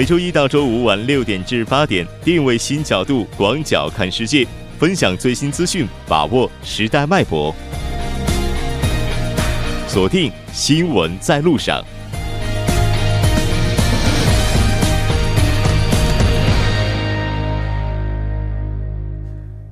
每周一到周五晚六点至八点，定位新角度，广角看世界，分享最新资讯，把握时代脉搏。锁定新闻在路上。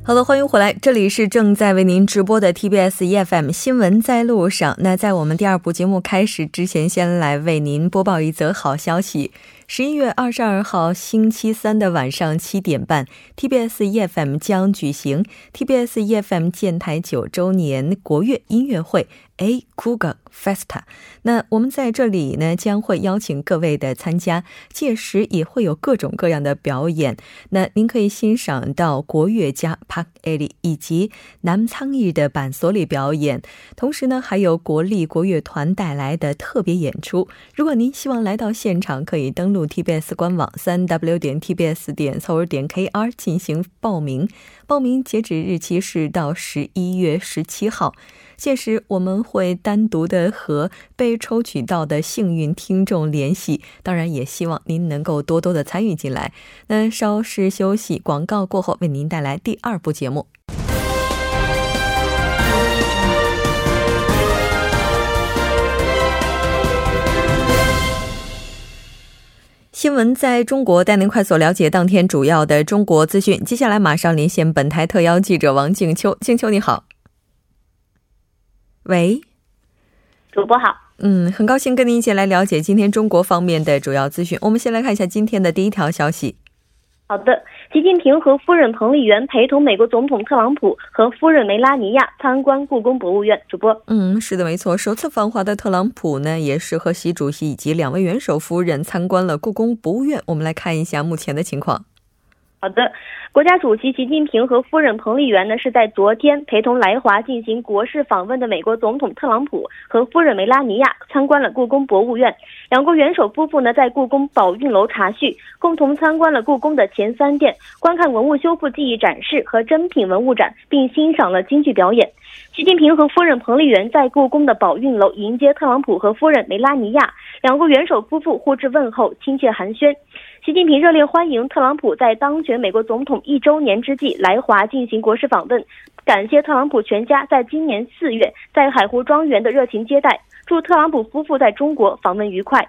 好的，欢迎回来，这里是正在为您直播的 TBS EFM 新闻在路上。那在我们第二部节目开始之前，先来为您播报一则好消息。十一月二十二号星期三的晚上七点半，TBS EFM 将举行 TBS EFM 建台九周年国乐音乐会 A Kuga Festa。那我们在这里呢，将会邀请各位的参加，届时也会有各种各样的表演。那您可以欣赏到国乐家 Park Eli 以及南仓义的板索里表演，同时呢，还有国立国乐团带来的特别演出。如果您希望来到现场，可以登录。入 TBS 官网三 W 点 TBS 点凑尔点 KR 进行报名，报名截止日期是到十一月十七号。届时我们会单独的和被抽取到的幸运听众联系，当然也希望您能够多多的参与进来。那稍事休息，广告过后为您带来第二部节目。新闻在中国，带您快速了解当天主要的中国资讯。接下来马上连线本台特邀记者王静秋，静秋你好。喂，主播好。嗯，很高兴跟您一起来了解今天中国方面的主要资讯。我们先来看一下今天的第一条消息。好的。习近平和夫人彭丽媛陪同美国总统特朗普和夫人梅拉尼亚参观故宫博物院。主播，嗯，是的，没错。首次访华的特朗普呢，也是和习主席以及两位元首夫人参观了故宫博物院。我们来看一下目前的情况。好的。国家主席习近平和夫人彭丽媛呢，是在昨天陪同来华进行国事访问的美国总统特朗普和夫人梅拉尼亚参观了故宫博物院。两国元首夫妇呢，在故宫宝运楼茶叙，共同参观了故宫的前三殿，观看文物修复技艺展示和珍品文物展，并欣赏了京剧表演。习近平和夫人彭丽媛在故宫的宝运楼迎接特朗普和夫人梅拉尼亚，两国元首夫妇互致问候，亲切寒暄。习近平热烈欢迎特朗普在当选美国总统一周年之际来华进行国事访问，感谢特朗普全家在今年四月在海湖庄园的热情接待，祝特朗普夫妇在中国访问愉快。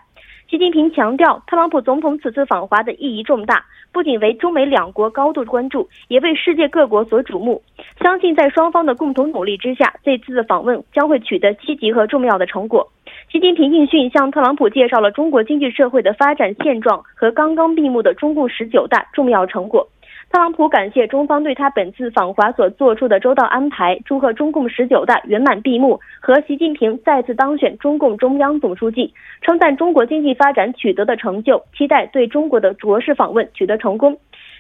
习近平强调，特朗普总统此次访华的意义重大，不仅为中美两国高度关注，也为世界各国所瞩目。相信在双方的共同努力之下，这次的访问将会取得积极和重要的成果。习近平应讯向特朗普介绍了中国经济社会的发展现状和刚刚闭幕的中共十九大重要成果。特朗普感谢中方对他本次访华所做出的周到安排，祝贺中共十九大圆满闭幕和习近平再次当选中共中央总书记，称赞中国经济发展取得的成就，期待对中国的国事访问取得成功。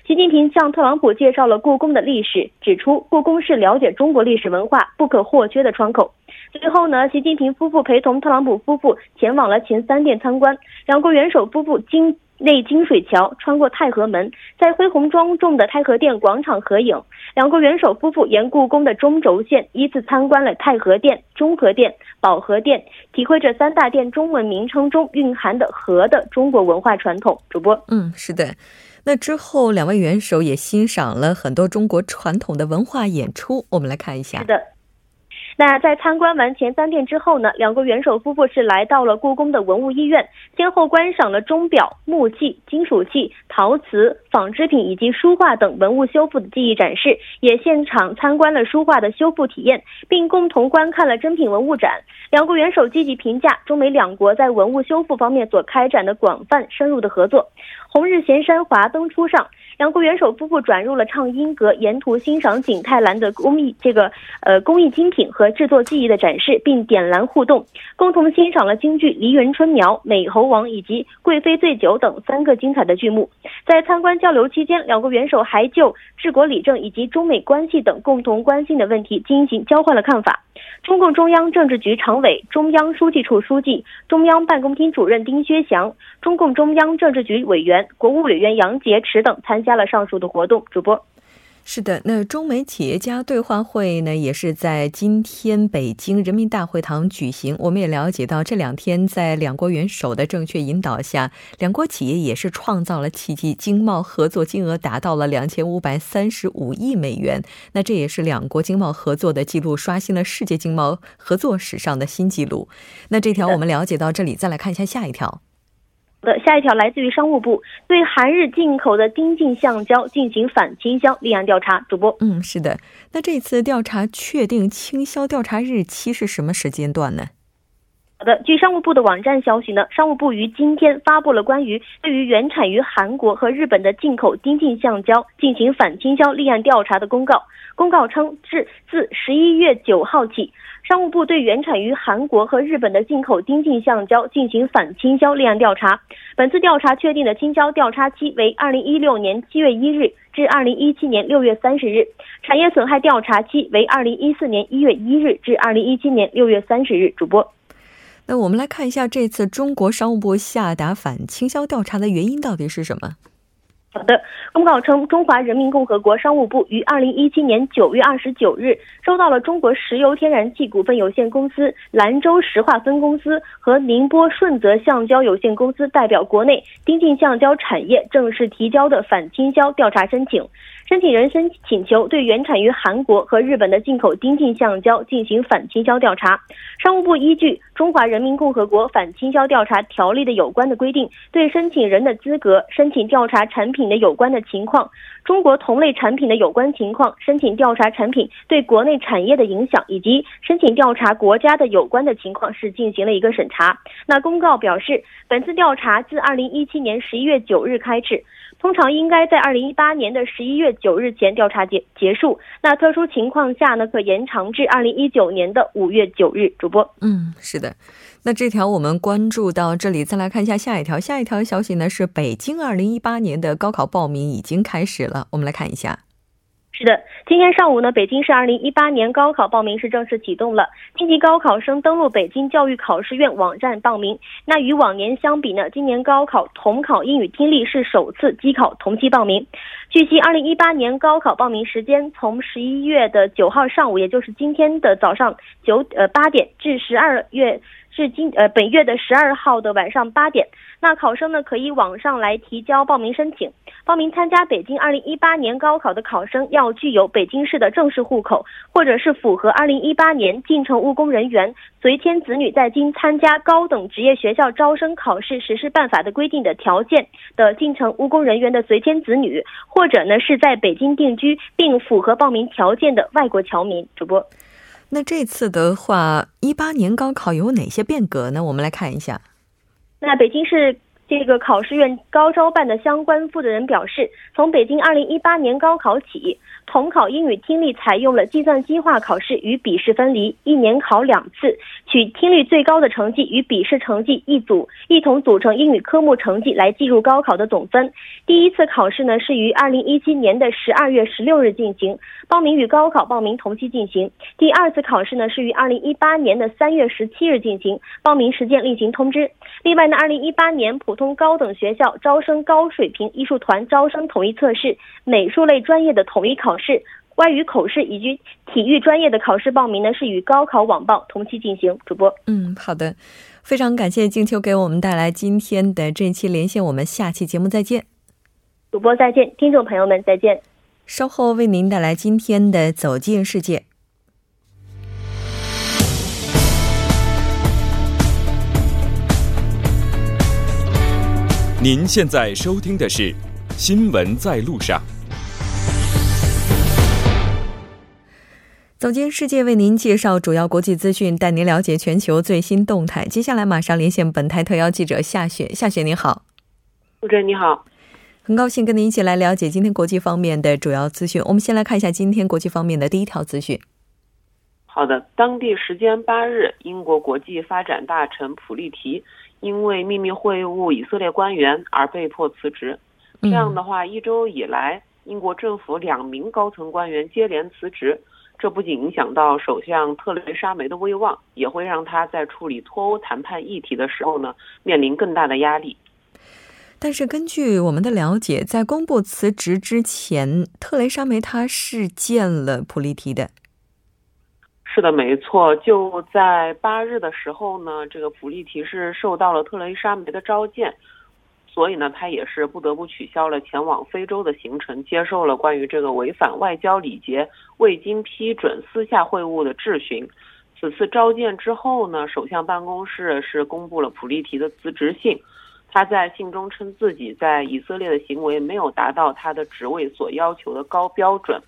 习近平向特朗普介绍了故宫的历史，指出故宫是了解中国历史文化不可或缺的窗口。最后呢，习近平夫妇陪同特朗普夫妇前往了前三殿参观，两国元首夫妇经。内金水桥穿过太和门，在恢宏庄重的太和殿广场合影。两国元首夫妇沿故宫的中轴线依次参观了太和殿、中和殿、保和殿，体会着三大殿中文名称中蕴含的“和”的中国文化传统。主播，嗯，是的。那之后，两位元首也欣赏了很多中国传统的文化演出。我们来看一下。是的。那在参观完前三殿之后呢，两个元首夫妇是来到了故宫的文物医院，先后观赏了钟表、木器、金属器、陶瓷、纺织品以及书画等文物修复的技艺展示，也现场参观了书画的修复体验，并共同观看了珍品文物展。两国元首积极评价中美两国在文物修复方面所开展的广泛深入的合作。红日闲山，华灯初上。两国元首夫妇转入了畅音阁，沿途欣赏景泰蓝的工艺，这个呃工艺精品和制作技艺的展示，并点燃互动，共同欣赏了京剧《梨园春苗》《美猴王》以及《贵妃醉酒》等三个精彩的剧目。在参观交流期间，两国元首还就治国理政以及中美关系等共同关心的问题进行交换了看法。中共中央政治局常委、中央书记处书记、中央办公厅主任丁薛祥，中共中央政治局委员、国务委员杨洁篪等参加了上述的活动。主播。是的，那中美企业家对话会呢，也是在今天北京人民大会堂举行。我们也了解到，这两天在两国元首的正确引导下，两国企业也是创造了奇迹，经贸合作金额达到了两千五百三十五亿美元。那这也是两国经贸合作的记录，刷新了世界经贸合作史上的新纪录。那这条我们了解到这里，再来看一下下一条。的下一条来自于商务部对韩日进口的丁进橡胶进行反倾销立案调查。主播，嗯，是的，那这次调查确定倾销调查日期是什么时间段呢？好的，据商务部的网站消息呢，商务部于今天发布了关于对于原产于韩国和日本的进口丁腈橡胶进行反倾销立案调查的公告。公告称，自自十一月九号起。商务部对原产于韩国和日本的进口丁腈橡胶进行反倾销立案调查。本次调查确定的倾销调查期为二零一六年七月一日至二零一七年六月三十日，产业损害调查期为二零一四年一月一日至二零一七年六月三十日。主播，那我们来看一下这次中国商务部下达反倾销调查的原因到底是什么？好的，公告称，中华人民共和国商务部于二零一七年九月二十九日收到了中国石油天然气股份有限公司兰州石化分公司和宁波顺泽橡胶有限公司代表国内丁净橡胶产业正式提交的反倾销调查申请。申请人申请求对原产于韩国和日本的进口丁净橡胶进行反倾销调查。商务部依据《中华人民共和国反倾销调查条例》的有关的规定，对申请人的资格、申请调查产品的有关的情况、中国同类产品的有关情况、申请调查产品对国内产业的影响以及申请调查国家的有关的情况是进行了一个审查。那公告表示，本次调查自二零一七年十一月九日开始。通常应该在二零一八年的十一月九日前调查结结束。那特殊情况下呢，可延长至二零一九年的五月九日。主播，嗯，是的。那这条我们关注到这里，再来看一下下一条。下一条消息呢是北京二零一八年的高考报名已经开始了。我们来看一下。是的，今天上午呢，北京市二零一八年高考报名是正式启动了。京级高考生登录北京教育考试院网站报名。那与往年相比呢，今年高考统考英语听力是首次机考同期报名。据悉，二零一八年高考报名时间从十一月的九号上午，也就是今天的早上九呃八点至十二月。至今呃本月的十二号的晚上八点，那考生呢可以网上来提交报名申请。报名参加北京二零一八年高考的考生要具有北京市的正式户口，或者是符合二零一八年进城务工人员随迁子女在京参加高等职业学校招生考试实施办法的规定的条件的进城务工人员的随迁子女，或者呢是在北京定居并符合报名条件的外国侨民。主播。那这次的话，一八年高考有哪些变革呢？我们来看一下。那北京市。这个考试院高招办的相关负责人表示，从北京二零一八年高考起，统考英语听力采用了计算机化考试与笔试分离，一年考两次，取听力最高的成绩与笔试成绩一组，一同组成英语科目成绩来计入高考的总分。第一次考试呢是于二零一七年的十二月十六日进行，报名与高考报名同期进行。第二次考试呢是于二零一八年的三月十七日进行，报名时间另行通知。另外呢，二零一八年普通高等学校招生高水平艺术团招生统一测试、美术类专业的统一考试、外语口试以及体育专业的考试报名呢，是与高考网报同期进行。主播，嗯，好的，非常感谢静秋给我们带来今天的这一期连线，我们下期节目再见。主播再见，听众朋友们再见。稍后为您带来今天的走进世界。您现在收听的是《新闻在路上》。走进世界，为您介绍主要国际资讯，带您了解全球最新动态。接下来马上连线本台特邀记者夏雪。夏雪，你好。主持人你好，很高兴跟您一起来了解今天国际方面的主要资讯。我们先来看一下今天国际方面的第一条资讯。好的，当地时间八日，英国国际发展大臣普利提。因为秘密会晤以色列官员而被迫辞职，这样的话，一周以来，英国政府两名高层官员接连辞职，这不仅影响到首相特雷莎梅的威望，也会让他在处理脱欧谈判议题的时候呢，面临更大的压力。但是根据我们的了解，在公布辞职之前，特雷莎梅她是见了普利提的。是的，没错。就在八日的时候呢，这个普利提是受到了特蕾莎梅的召见，所以呢，他也是不得不取消了前往非洲的行程，接受了关于这个违反外交礼节、未经批准私下会晤的质询。此次召见之后呢，首相办公室是公布了普利提的辞职信。他在信中称自己在以色列的行为没有达到他的职位所要求的高标准。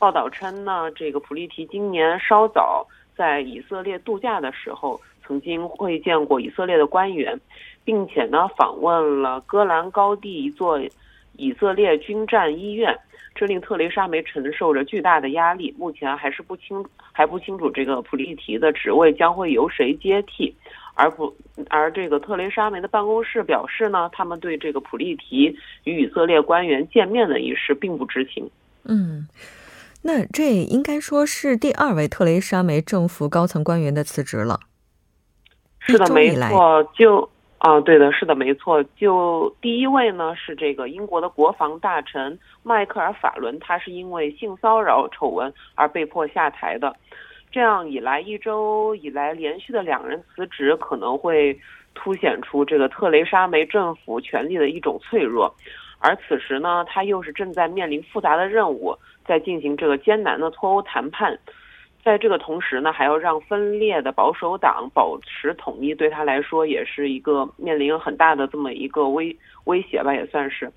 报道称呢，这个普利提今年稍早在以色列度假的时候，曾经会见过以色列的官员，并且呢访问了戈兰高地一座以色列军战医院，这令特蕾莎梅承受着巨大的压力。目前还是不清还不清楚这个普利提的职位将会由谁接替。而不，而这个特蕾莎梅的办公室表示呢，他们对这个普利提与以色列官员见面的一事并不知情。嗯，那这应该说是第二位特蕾莎梅政府高层官员的辞职了。是的，没错，就啊，对的，是的，没错。就第一位呢，是这个英国的国防大臣迈克尔·法伦，他是因为性骚扰丑闻而被迫下台的。这样以来，一周以来连续的两人辞职，可能会凸显出这个特蕾莎梅政府权力的一种脆弱。而此时呢，他又是正在面临复杂的任务，在进行这个艰难的脱欧谈判。在这个同时呢，还要让分裂的保守党保持统一，对他来说也是一个面临很大的这么一个威威胁吧，也算是。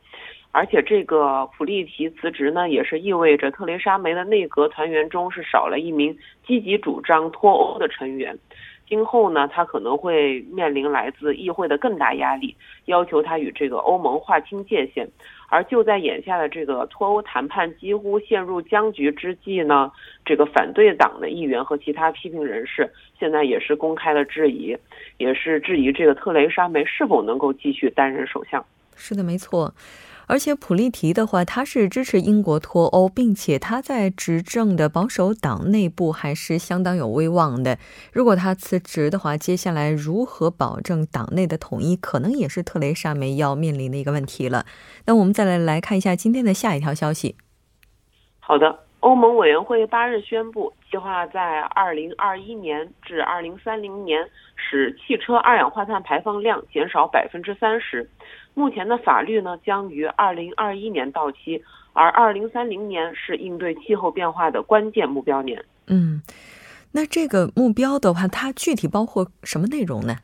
而且这个普利提辞职呢，也是意味着特蕾莎梅的内阁团员中是少了一名积极主张脱欧的成员。今后呢，他可能会面临来自议会的更大压力，要求他与这个欧盟划清界限。而就在眼下的这个脱欧谈判几乎陷入僵局之际呢，这个反对党的议员和其他批评人士现在也是公开的质疑，也是质疑这个特蕾莎梅是否能够继续担任首相。是的，没错。而且普利提的话，他是支持英国脱欧，并且他在执政的保守党内部还是相当有威望的。如果他辞职的话，接下来如何保证党内的统一，可能也是特蕾莎梅要面临的一个问题了。那我们再来来看一下今天的下一条消息。好的，欧盟委员会八日宣布，计划在二零二一年至二零三零年使汽车二氧化碳排放量减少百分之三十。目前的法律呢，将于二零二一年到期，而二零三零年是应对气候变化的关键目标年。嗯，那这个目标的话，它具体包括什么内容呢？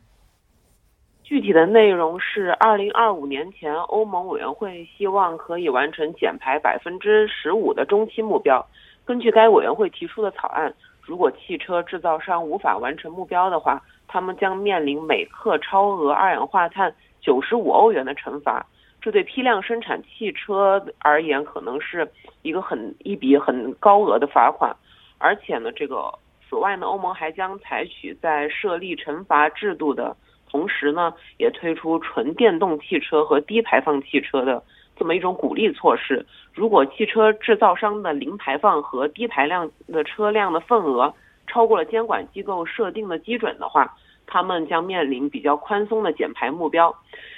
具体的内容是，二零二五年前，欧盟委员会希望可以完成减排百分之十五的中期目标。根据该委员会提出的草案，如果汽车制造商无法完成目标的话，他们将面临每克超额二氧化碳。九十五欧元的惩罚，这对批量生产汽车而言可能是一个很一笔很高额的罚款。而且呢，这个此外呢，欧盟还将采取在设立惩罚制度的同时呢，也推出纯电动汽车和低排放汽车的这么一种鼓励措施。如果汽车制造商的零排放和低排量的车辆的份额超过了监管机构设定的基准的话，他们将面临比较宽松的减排目标。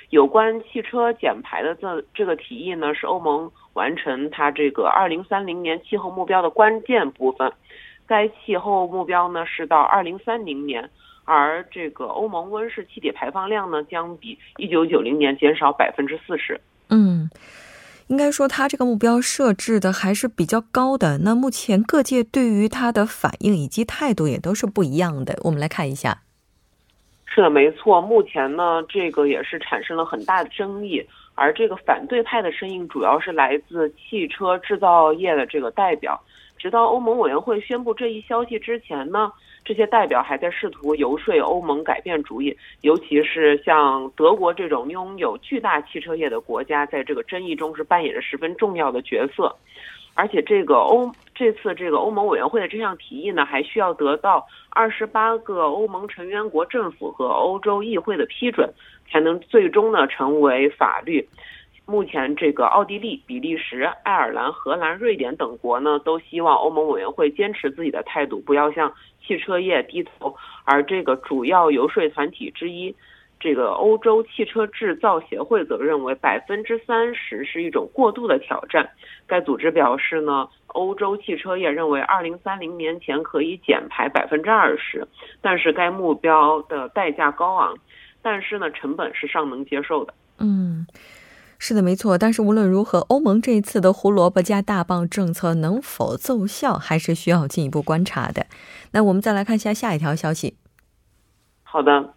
有关汽车减排的这这个提议呢，是欧盟完成它这个二零三零年气候目标的关键部分。该气候目标呢是到二零三零年，而这个欧盟温室气体排放量呢将比一九九零年减少百分之四十。嗯，应该说它这个目标设置的还是比较高的。那目前各界对于它的反应以及态度也都是不一样的。我们来看一下。是的，没错。目前呢，这个也是产生了很大的争议，而这个反对派的声音主要是来自汽车制造业的这个代表。直到欧盟委员会宣布这一消息之前呢，这些代表还在试图游说欧盟改变主意，尤其是像德国这种拥有巨大汽车业的国家，在这个争议中是扮演着十分重要的角色。而且，这个欧这次这个欧盟委员会的这项提议呢，还需要得到二十八个欧盟成员国政府和欧洲议会的批准，才能最终呢成为法律。目前，这个奥地利、比利时、爱尔兰、荷兰、瑞典等国呢，都希望欧盟委员会坚持自己的态度，不要向汽车业低头。而这个主要游说团体之一，这个欧洲汽车制造协会则认为百分之三十是一种过度的挑战。该组织表示呢，欧洲汽车业认为二零三零年前可以减排百分之二十，但是该目标的代价高昂，但是呢，成本是尚能接受的。嗯，是的，没错。但是无论如何，欧盟这一次的胡萝卜加大棒政策能否奏效，还是需要进一步观察的。那我们再来看一下下一条消息。好的。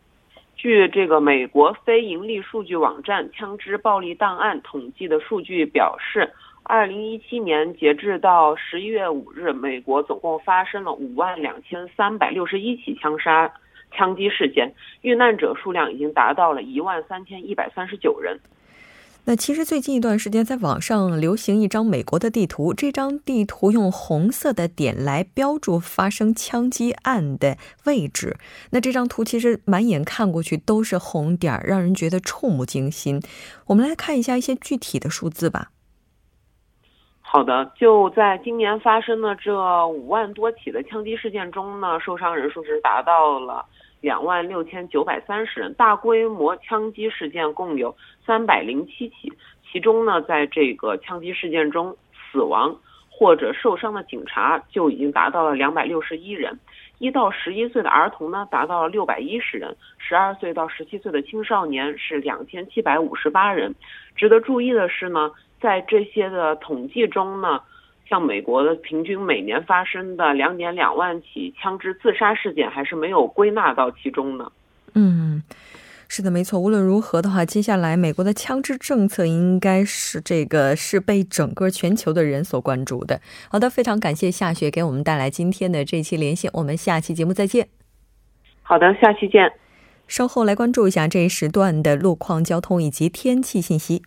据这个美国非盈利数据网站“枪支暴力档案”统计的数据表示，二零一七年截至到十一月五日，美国总共发生了五万两千三百六十一起枪杀、枪击事件，遇难者数量已经达到了一万三千一百三十九人。那其实最近一段时间，在网上流行一张美国的地图，这张地图用红色的点来标注发生枪击案的位置。那这张图其实满眼看过去都是红点，让人觉得触目惊心。我们来看一下一些具体的数字吧。好的，就在今年发生的这五万多起的枪击事件中呢，受伤人数是达到了。两万六千九百三十人，大规模枪击事件共有三百零七起，其中呢，在这个枪击事件中死亡或者受伤的警察就已经达到了两百六十一人，一到十一岁的儿童呢达到了六百一十人，十二岁到十七岁的青少年是两千七百五十八人。值得注意的是呢，在这些的统计中呢。像美国的平均每年发生的两点两万起枪支自杀事件，还是没有归纳到其中呢？嗯，是的，没错。无论如何的话，接下来美国的枪支政策应该是这个是被整个全球的人所关注的。好的，非常感谢夏雪给我们带来今天的这期连线，我们下期节目再见。好的，下期见。稍后来关注一下这一时段的路况、交通以及天气信息。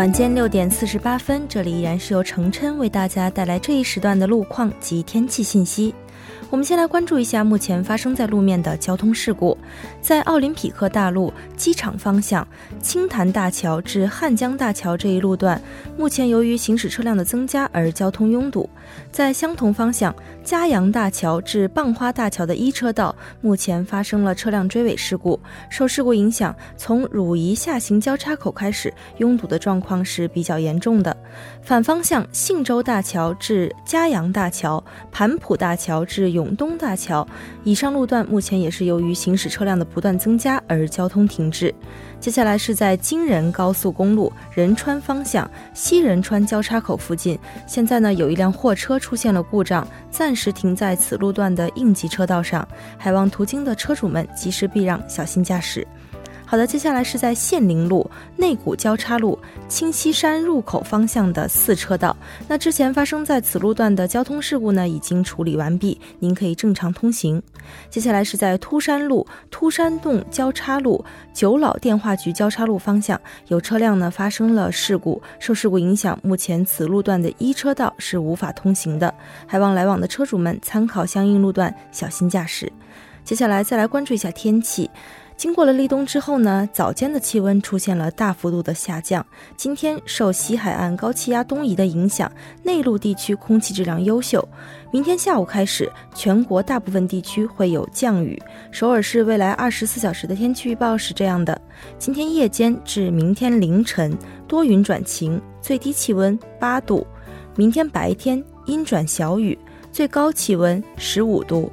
晚间六点四十八分，这里依然是由程琛为大家带来这一时段的路况及天气信息。我们先来关注一下目前发生在路面的交通事故。在奥林匹克大路机场方向青潭大桥至汉江大桥这一路段，目前由于行驶车辆的增加而交通拥堵。在相同方向嘉阳大桥至蚌花大桥的一车道，目前发生了车辆追尾事故。受事故影响，从汝宜下行交叉口开始，拥堵的状况是比较严重的。反方向信州大桥至嘉阳大桥、盘浦大桥至永永东大桥，以上路段目前也是由于行驶车辆的不断增加而交通停滞。接下来是在京仁高速公路仁川方向西仁川交叉口附近，现在呢有一辆货车出现了故障，暂时停在此路段的应急车道上，还望途经的车主们及时避让，小心驾驶。好的，接下来是在县陵路内谷交叉路清溪山入口方向的四车道。那之前发生在此路段的交通事故呢，已经处理完毕，您可以正常通行。接下来是在秃山路秃山洞交叉路九老电话局交叉路方向，有车辆呢发生了事故，受事故影响，目前此路段的一车道是无法通行的，还望来往的车主们参考相应路段，小心驾驶。接下来再来关注一下天气。经过了立冬之后呢，早间的气温出现了大幅度的下降。今天受西海岸高气压东移的影响，内陆地区空气质量优秀。明天下午开始，全国大部分地区会有降雨。首尔市未来二十四小时的天气预报是这样的：今天夜间至明天凌晨多云转晴，最低气温八度；明天白天阴转小雨，最高气温十五度。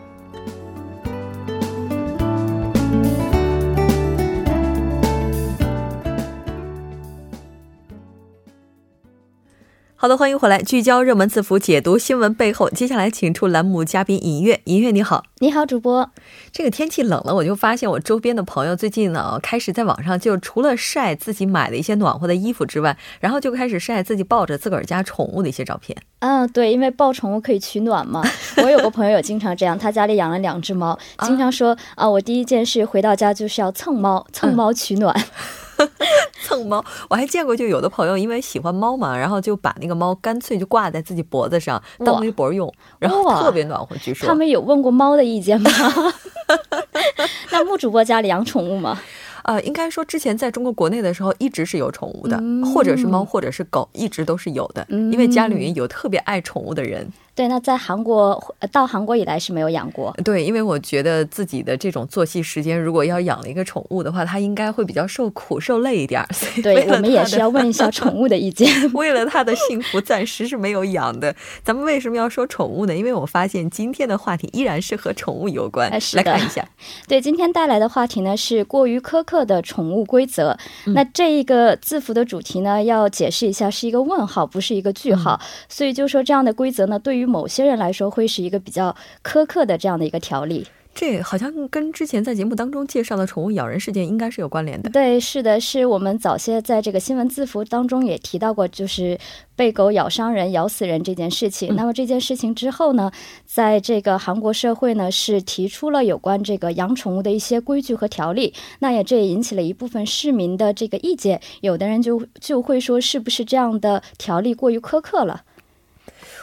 好的，欢迎回来，聚焦热门字符，解读新闻背后。接下来，请出栏目嘉宾尹月。尹月，你好，你好，主播。这个天气冷了，我就发现我周边的朋友最近呢，开始在网上就除了晒自己买的一些暖和的衣服之外，然后就开始晒自己抱着自个儿家宠物的一些照片。嗯，对，因为抱宠物可以取暖嘛。我有个朋友也经常这样，他家里养了两只猫，经常说啊，我第一件事回到家就是要蹭猫，蹭猫取暖。蹭猫。我还见过，就有的朋友因为喜欢猫嘛，然后就把那个猫干脆就挂在自己脖子上当围脖用，然后特别暖和。据说他们有问过猫的意见吗？那木主播家里养宠物吗？呃，应该说之前在中国国内的时候，一直是有宠物的，或者是猫，或者是狗，一直都是有的。因为家里面有特别爱宠物的人。对，那在韩国到韩国以来是没有养过。对，因为我觉得自己的这种作息时间，如果要养了一个宠物的话，它应该会比较受苦受累一点。对，我们也是要问一下宠物的意见。为了它的幸福，暂时是没有养的。咱们为什么要说宠物呢？因为我发现今天的话题依然是和宠物有关。来看一下，对，今天带来的话题呢是过于苛刻的宠物规则。那这一个字符的主题呢，要解释一下，是一个问号，不是一个句号。所以就说这样的规则呢，对于某些人来说，会是一个比较苛刻的这样的一个条例。这好像跟之前在节目当中介绍的宠物咬人事件应该是有关联的。对，是的，是我们早些在这个新闻字符当中也提到过，就是被狗咬伤人、咬死人这件事情。那么这件事情之后呢，在这个韩国社会呢，是提出了有关这个养宠物的一些规矩和条例。那也这也引起了一部分市民的这个意见，有的人就就会说，是不是这样的条例过于苛刻了？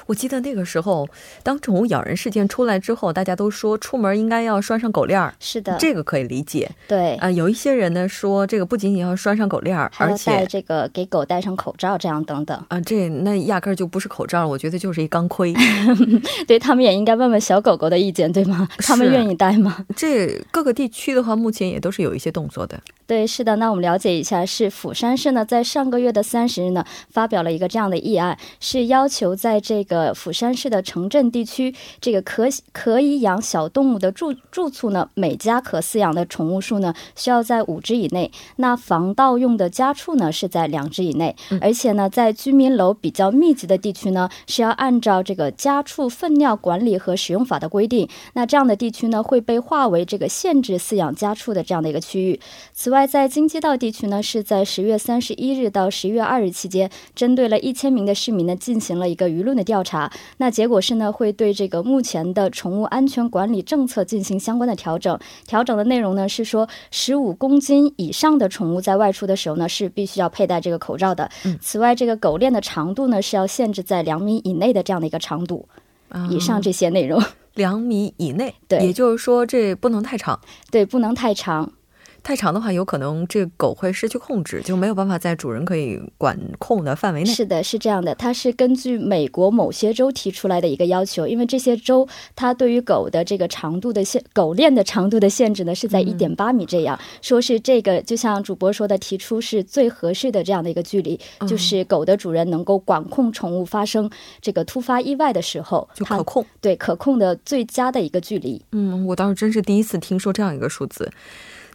我记得那个时候，当宠物咬人事件出来之后，大家都说出门应该要拴上狗链儿。是的，这个可以理解。对啊，有一些人呢说，这个不仅仅要拴上狗链儿，而且这个给狗戴上口罩，这样等等啊，这那压根儿就不是口罩，我觉得就是一钢盔。对他们也应该问问小狗狗的意见，对吗？他们愿意戴吗？这各个地区的话，目前也都是有一些动作的。对，是的。那我们了解一下，是釜山市呢，在上个月的三十日呢，发表了一个这样的议案，是要求在这个釜山市的城镇地区，这个可可以养小动物的住住处呢，每家可饲养的宠物数呢，需要在五只以内。那防盗用的家畜呢，是在两只以内。而且呢，在居民楼比较密集的地区呢，是要按照这个家畜粪尿管理和使用法的规定。那这样的地区呢，会被划为这个限制饲养家畜的这样的一个区域。此外，在京畿道地区呢，是在十月三十一日到十月二日期间，针对了一千名的市民呢，进行了一个舆论的调查。那结果是呢，会对这个目前的宠物安全管理政策进行相关的调整。调整的内容呢，是说十五公斤以上的宠物在外出的时候呢，是必须要佩戴这个口罩的。此外，这个狗链的长度呢，是要限制在两米以内的这样的一个长度。以上这些内容，两米以内，对，也就是说这不能太长，对，不能太长。太长的话，有可能这狗会失去控制，就没有办法在主人可以管控的范围内。是的，是这样的。它是根据美国某些州提出来的一个要求，因为这些州它对于狗的这个长度的限，狗链的长度的限制呢是在一点八米这样。说是这个，就像主播说的，提出是最合适的这样的一个距离，就是狗的主人能够管控宠物发生这个突发意外的时候，就可控。对，可控的最佳的一个距离。嗯，我倒是真是第一次听说这样一个数字。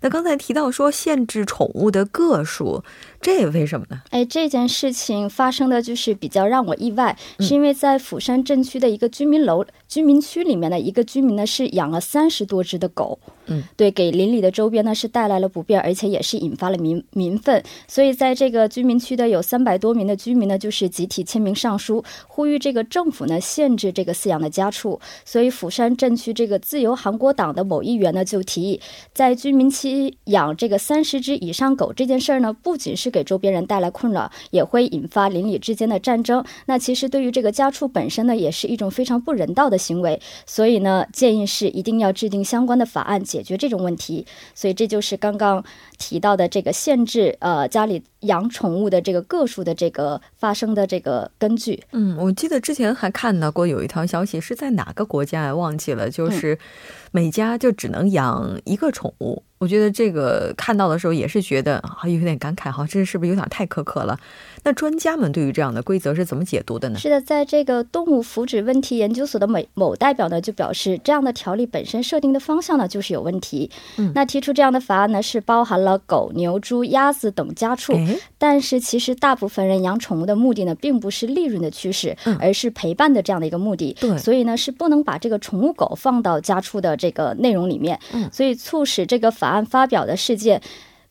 那刚才提到说限制宠物的个数。这为什么呢？哎，这件事情发生的就是比较让我意外，是因为在釜山镇区的一个居民楼居民区里面的一个居民呢，是养了三十多只的狗。嗯，对，给邻里的周边呢是带来了不便，而且也是引发了民民愤。所以在这个居民区的有三百多名的居民呢，就是集体签名上书，呼吁这个政府呢限制这个饲养的家畜。所以釜山镇区这个自由韩国党的某议员呢就提议，在居民区养这个三十只以上狗这件事儿呢，不仅是给周边人带来困扰，也会引发邻里之间的战争。那其实对于这个家畜本身呢，也是一种非常不人道的行为。所以呢，建议是一定要制定相关的法案解决这种问题。所以这就是刚刚提到的这个限制呃家里养宠物的这个个数的这个发生的这个根据。嗯，我记得之前还看到过有一条消息是在哪个国家忘记了，就是每家就只能养一个宠物。我觉得这个看到的时候也是觉得啊有点感慨哈，这是不是有点太苛刻了？那专家们对于这样的规则是怎么解读的呢？是的，在这个动物福祉问题研究所的某某代表呢就表示，这样的条例本身设定的方向呢就是有问题。嗯，那提出这样的法案呢是包含了狗、牛、猪、鸭子等家畜，但是其实大部分人养宠物的目的呢并不是利润的趋势，而是陪伴的这样的一个目的。对，所以呢是不能把这个宠物狗放到家畜的这个内容里面。嗯，所以促使这个法。案发表的事件，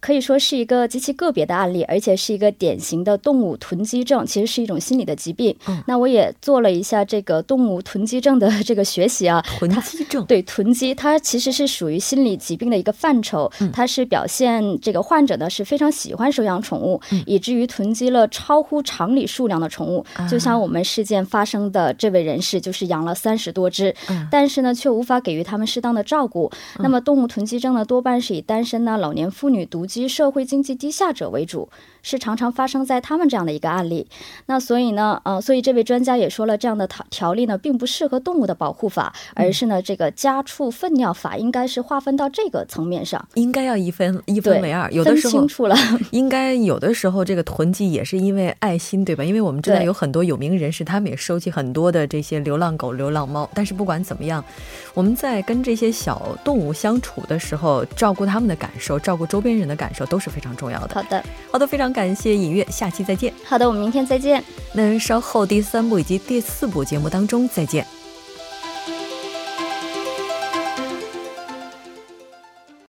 可以说是一个极其个别的案例，而且是一个典型的动物囤积症，其实是一种心理的疾病。嗯，那我也做了一下这个动物囤积症的这个学习啊。囤积症对囤积，它其实是属于心理疾病的一个范畴。它是表现这个患者呢是非常喜欢收养宠物，以至于囤积了超乎常理数量的宠物。就像我们事件发生的这位人士，就是养了三十多只，但是呢却无法给予他们适当的照顾。那么动物囤积症呢，多半是以单身呢、老年妇女、独居、社会经济低下者为主。是常常发生在他们这样的一个案例，那所以呢，呃，所以这位专家也说了，这样的条条例呢，并不适合动物的保护法，而是呢，这个家畜粪尿法应该是划分到这个层面上，应该要一分一分为二，有的时候清楚了，应该有的时候这个囤积也是因为爱心，对吧？因为我们知道有很多有名人士，他们也收集很多的这些流浪狗、流浪猫，但是不管怎么样，我们在跟这些小动物相处的时候，照顾他们的感受，照顾周边人的感受都是非常重要的。好的，好的，非常。感谢尹月，下期再见。好的，我们明天再见。那稍后第三部以及第四部节目当中再见。